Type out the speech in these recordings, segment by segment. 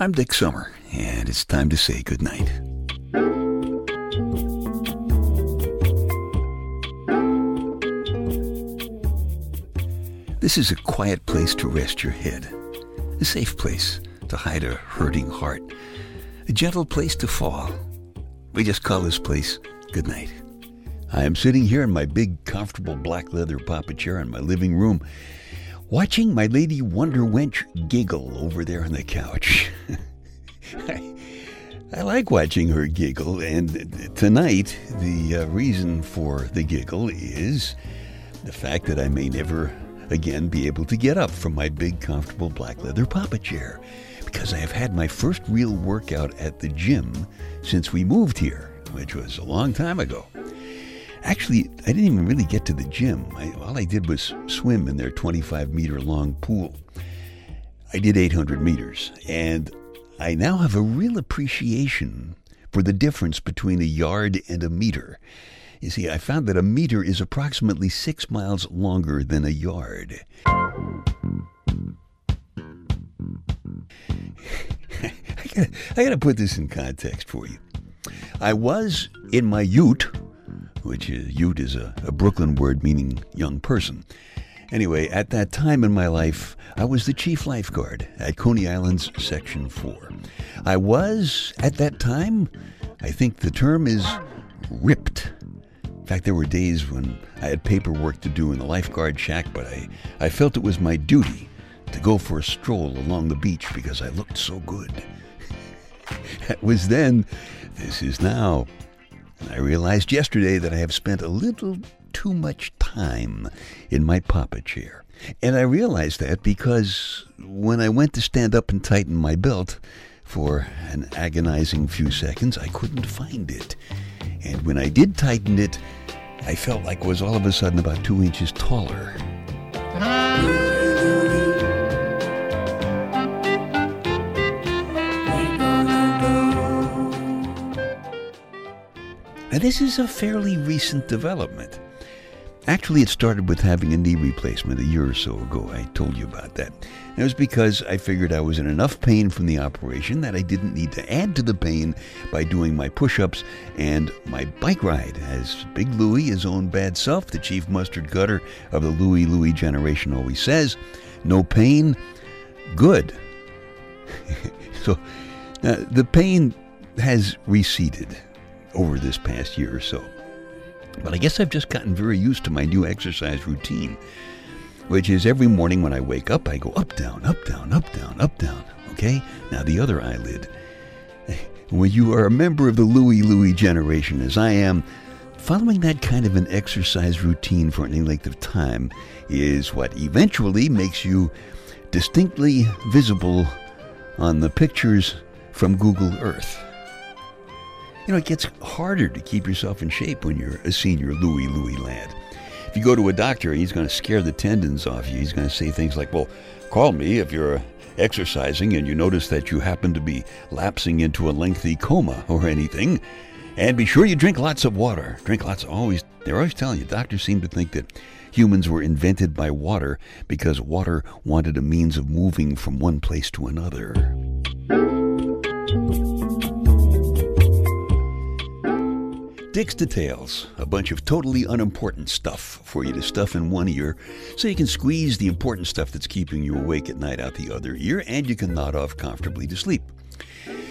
I'm Dick Summer, and it's time to say goodnight. This is a quiet place to rest your head, a safe place to hide a hurting heart, a gentle place to fall. We just call this place goodnight. I am sitting here in my big, comfortable black leather papa chair in my living room, watching my lady Wonder Wench giggle over there on the couch. I, I, like watching her giggle, and tonight the uh, reason for the giggle is the fact that I may never again be able to get up from my big, comfortable black leather papa chair because I have had my first real workout at the gym since we moved here, which was a long time ago. Actually, I didn't even really get to the gym. I, all I did was swim in their 25 meter long pool. I did 800 meters, and I now have a real appreciation for the difference between a yard and a meter. You see, I found that a meter is approximately six miles longer than a yard. I gotta, I gotta put this in context for you. I was in my ute which is, Ute is a, a Brooklyn word meaning young person. Anyway, at that time in my life, I was the chief lifeguard at Coney Island's Section 4. I was, at that time, I think the term is ripped. In fact, there were days when I had paperwork to do in the lifeguard shack, but I, I felt it was my duty to go for a stroll along the beach because I looked so good. that was then. This is now. I realized yesterday that I have spent a little too much time in my papa chair. And I realized that because when I went to stand up and tighten my belt for an agonizing few seconds, I couldn't find it. And when I did tighten it, I felt like I was all of a sudden about two inches taller. Now, this is a fairly recent development. Actually, it started with having a knee replacement a year or so ago. I told you about that. And it was because I figured I was in enough pain from the operation that I didn't need to add to the pain by doing my push ups and my bike ride. As Big Louie, his own bad self, the chief mustard cutter of the Louie Louie generation, always says, no pain, good. so uh, the pain has receded over this past year or so. But I guess I've just gotten very used to my new exercise routine, which is every morning when I wake up, I go up, down, up, down, up, down, up, down. Okay? Now the other eyelid. When you are a member of the Louie Louie generation, as I am, following that kind of an exercise routine for any length of time is what eventually makes you distinctly visible on the pictures from Google Earth. You know, it gets harder to keep yourself in shape when you're a senior Louie Louie lad. If you go to a doctor, he's going to scare the tendons off you. He's going to say things like, well, call me if you're exercising and you notice that you happen to be lapsing into a lengthy coma or anything. And be sure you drink lots of water. Drink lots of always they're always telling you doctors seem to think that humans were invented by water because water wanted a means of moving from one place to another. Dick's Details, a bunch of totally unimportant stuff for you to stuff in one ear so you can squeeze the important stuff that's keeping you awake at night out the other ear and you can nod off comfortably to sleep.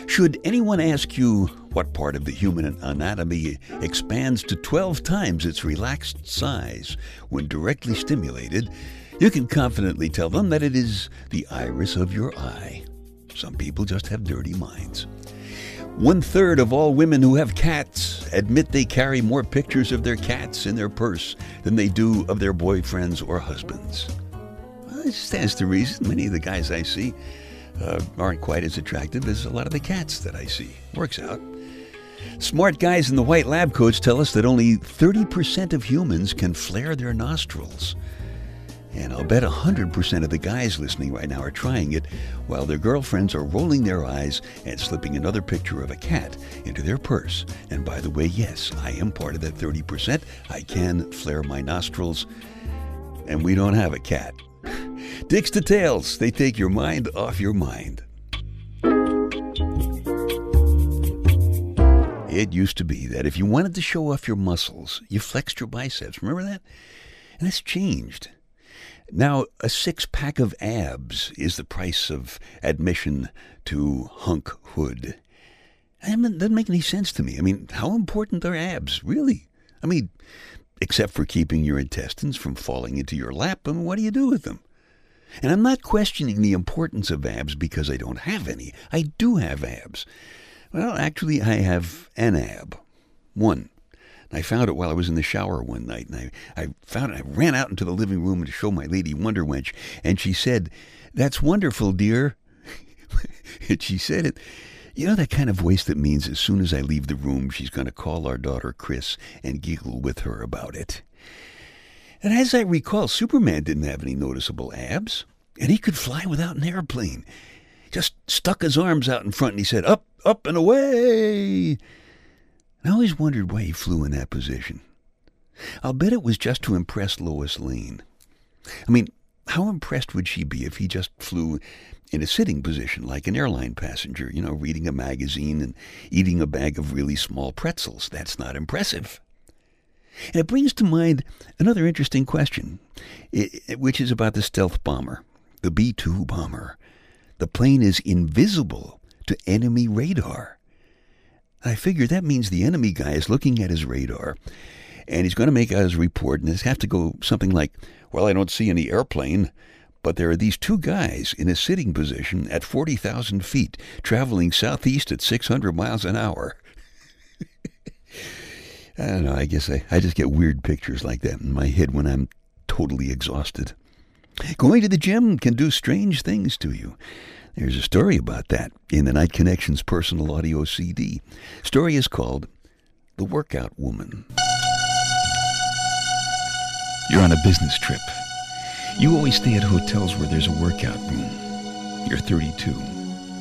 Should anyone ask you what part of the human anatomy expands to 12 times its relaxed size when directly stimulated, you can confidently tell them that it is the iris of your eye. Some people just have dirty minds. One third of all women who have cats admit they carry more pictures of their cats in their purse than they do of their boyfriends or husbands. Well, it stands to reason. Many of the guys I see uh, aren't quite as attractive as a lot of the cats that I see. Works out. Smart guys in the white lab coats tell us that only 30% of humans can flare their nostrils. And I'll bet 100% of the guys listening right now are trying it while their girlfriends are rolling their eyes and slipping another picture of a cat into their purse. And by the way, yes, I am part of that 30%. I can flare my nostrils, and we don't have a cat. Dick's Details, they take your mind off your mind. It used to be that if you wanted to show off your muscles, you flexed your biceps. Remember that? And that's changed. Now, a six pack of abs is the price of admission to hunkhood. That doesn't make any sense to me. I mean, how important are abs, really? I mean, except for keeping your intestines from falling into your lap, I mean, what do you do with them? And I'm not questioning the importance of abs because I don't have any. I do have abs. Well, actually, I have an ab. One. I found it while I was in the shower one night, and I, I found it. I ran out into the living room to show my lady Wonder Wench, and she said, That's wonderful, dear. and she said it. You know that kind of voice that means as soon as I leave the room, she's going to call our daughter Chris and giggle with her about it. And as I recall, Superman didn't have any noticeable abs, and he could fly without an airplane. Just stuck his arms out in front and he said, Up, up, and away. I always wondered why he flew in that position. I'll bet it was just to impress Lois Lane. I mean, how impressed would she be if he just flew in a sitting position like an airline passenger, you know, reading a magazine and eating a bag of really small pretzels? That's not impressive. And it brings to mind another interesting question, which is about the stealth bomber, the B 2 bomber. The plane is invisible to enemy radar. I figure that means the enemy guy is looking at his radar and he's going to make out his report and it's have to go something like, Well, I don't see any airplane, but there are these two guys in a sitting position at 40,000 feet traveling southeast at 600 miles an hour. I don't know. I guess I, I just get weird pictures like that in my head when I'm totally exhausted. Going to the gym can do strange things to you. There's a story about that in the Night Connections personal audio CD. Story is called The Workout Woman. You're on a business trip. You always stay at hotels where there's a workout room. You're 32,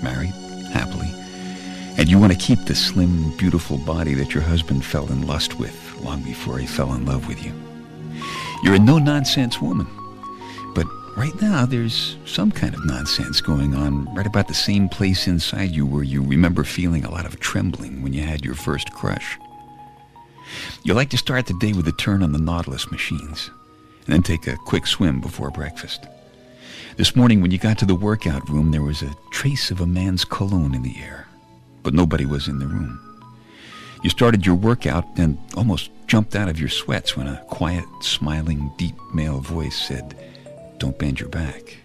married, happily, and you want to keep the slim, beautiful body that your husband fell in lust with long before he fell in love with you. You're a no nonsense woman right now there's some kind of nonsense going on right about the same place inside you where you remember feeling a lot of trembling when you had your first crush. You like to start the day with a turn on the Nautilus machines and then take a quick swim before breakfast. This morning when you got to the workout room there was a trace of a man's cologne in the air, but nobody was in the room. You started your workout and almost jumped out of your sweats when a quiet, smiling, deep male voice said, don't bend your back.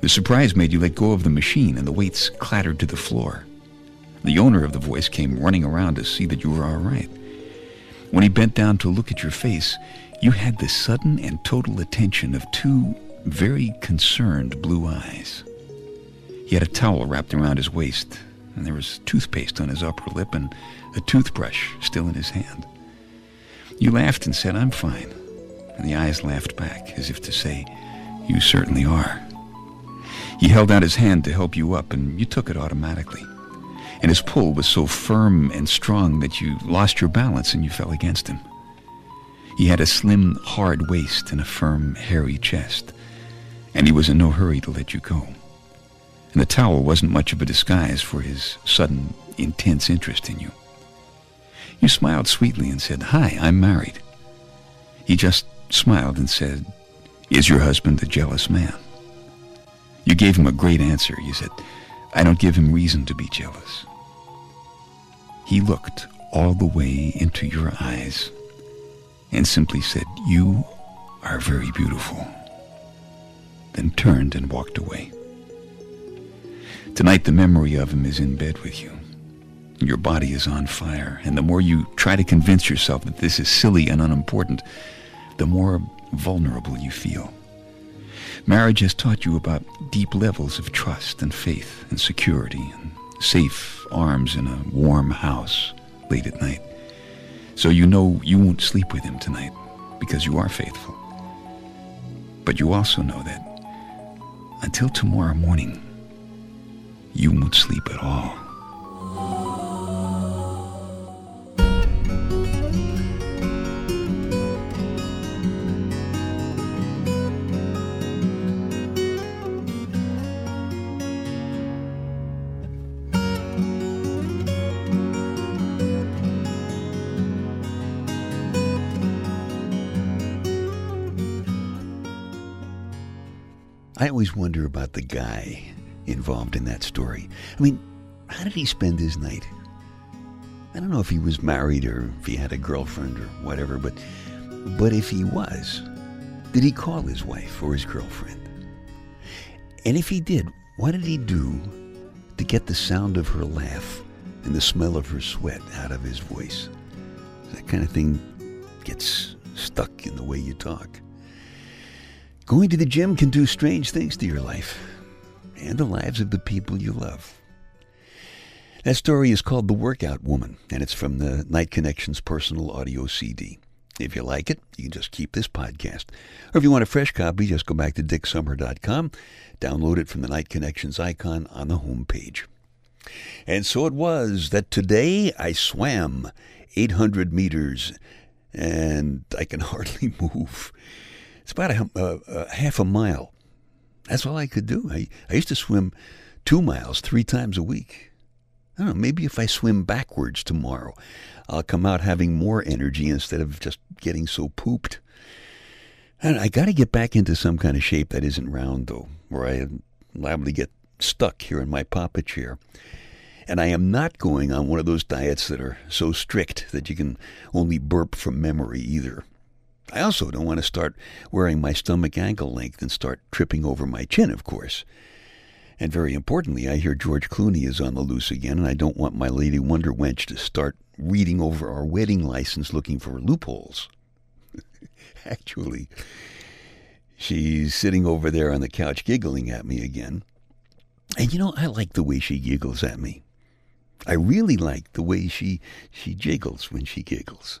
The surprise made you let go of the machine and the weights clattered to the floor. The owner of the voice came running around to see that you were all right. When he bent down to look at your face, you had the sudden and total attention of two very concerned blue eyes. He had a towel wrapped around his waist, and there was toothpaste on his upper lip and a toothbrush still in his hand. You laughed and said, I'm fine and the eyes laughed back, as if to say, You certainly are. He held out his hand to help you up, and you took it automatically. And his pull was so firm and strong that you lost your balance and you fell against him. He had a slim, hard waist and a firm, hairy chest, and he was in no hurry to let you go. And the towel wasn't much of a disguise for his sudden, intense interest in you. You smiled sweetly and said, Hi, I'm married. He just smiled and said, Is your husband a jealous man? You gave him a great answer. You said, I don't give him reason to be jealous. He looked all the way into your eyes and simply said, You are very beautiful. Then turned and walked away. Tonight, the memory of him is in bed with you. Your body is on fire, and the more you try to convince yourself that this is silly and unimportant, the more vulnerable you feel. Marriage has taught you about deep levels of trust and faith and security and safe arms in a warm house late at night. So you know you won't sleep with him tonight because you are faithful. But you also know that until tomorrow morning, you won't sleep at all. I always wonder about the guy involved in that story. I mean, how did he spend his night? I don't know if he was married or if he had a girlfriend or whatever, but but if he was, did he call his wife or his girlfriend? And if he did, what did he do to get the sound of her laugh and the smell of her sweat out of his voice? That kind of thing gets stuck in the way you talk. Going to the gym can do strange things to your life and the lives of the people you love. That story is called The Workout Woman, and it's from the Night Connections personal audio CD. If you like it, you can just keep this podcast. Or if you want a fresh copy, just go back to dicksummer.com, download it from the Night Connections icon on the home page. And so it was that today I swam 800 meters and I can hardly move. It's about a, a, a uh, uh, half a mile. That's all I could do. I, I used to swim two miles three times a week. I don't know, maybe if I swim backwards tomorrow, I'll come out having more energy instead of just getting so pooped. And I got to get back into some kind of shape that isn't round, though, where I am liable to get stuck here in my papa chair. And I am not going on one of those diets that are so strict that you can only burp from memory either. I also don't want to start wearing my stomach ankle length and start tripping over my chin, of course. And very importantly, I hear George Clooney is on the loose again, and I don't want my Lady Wonder Wench to start reading over our wedding license looking for loopholes. Actually, she's sitting over there on the couch giggling at me again. And you know, I like the way she giggles at me. I really like the way she she jiggles when she giggles.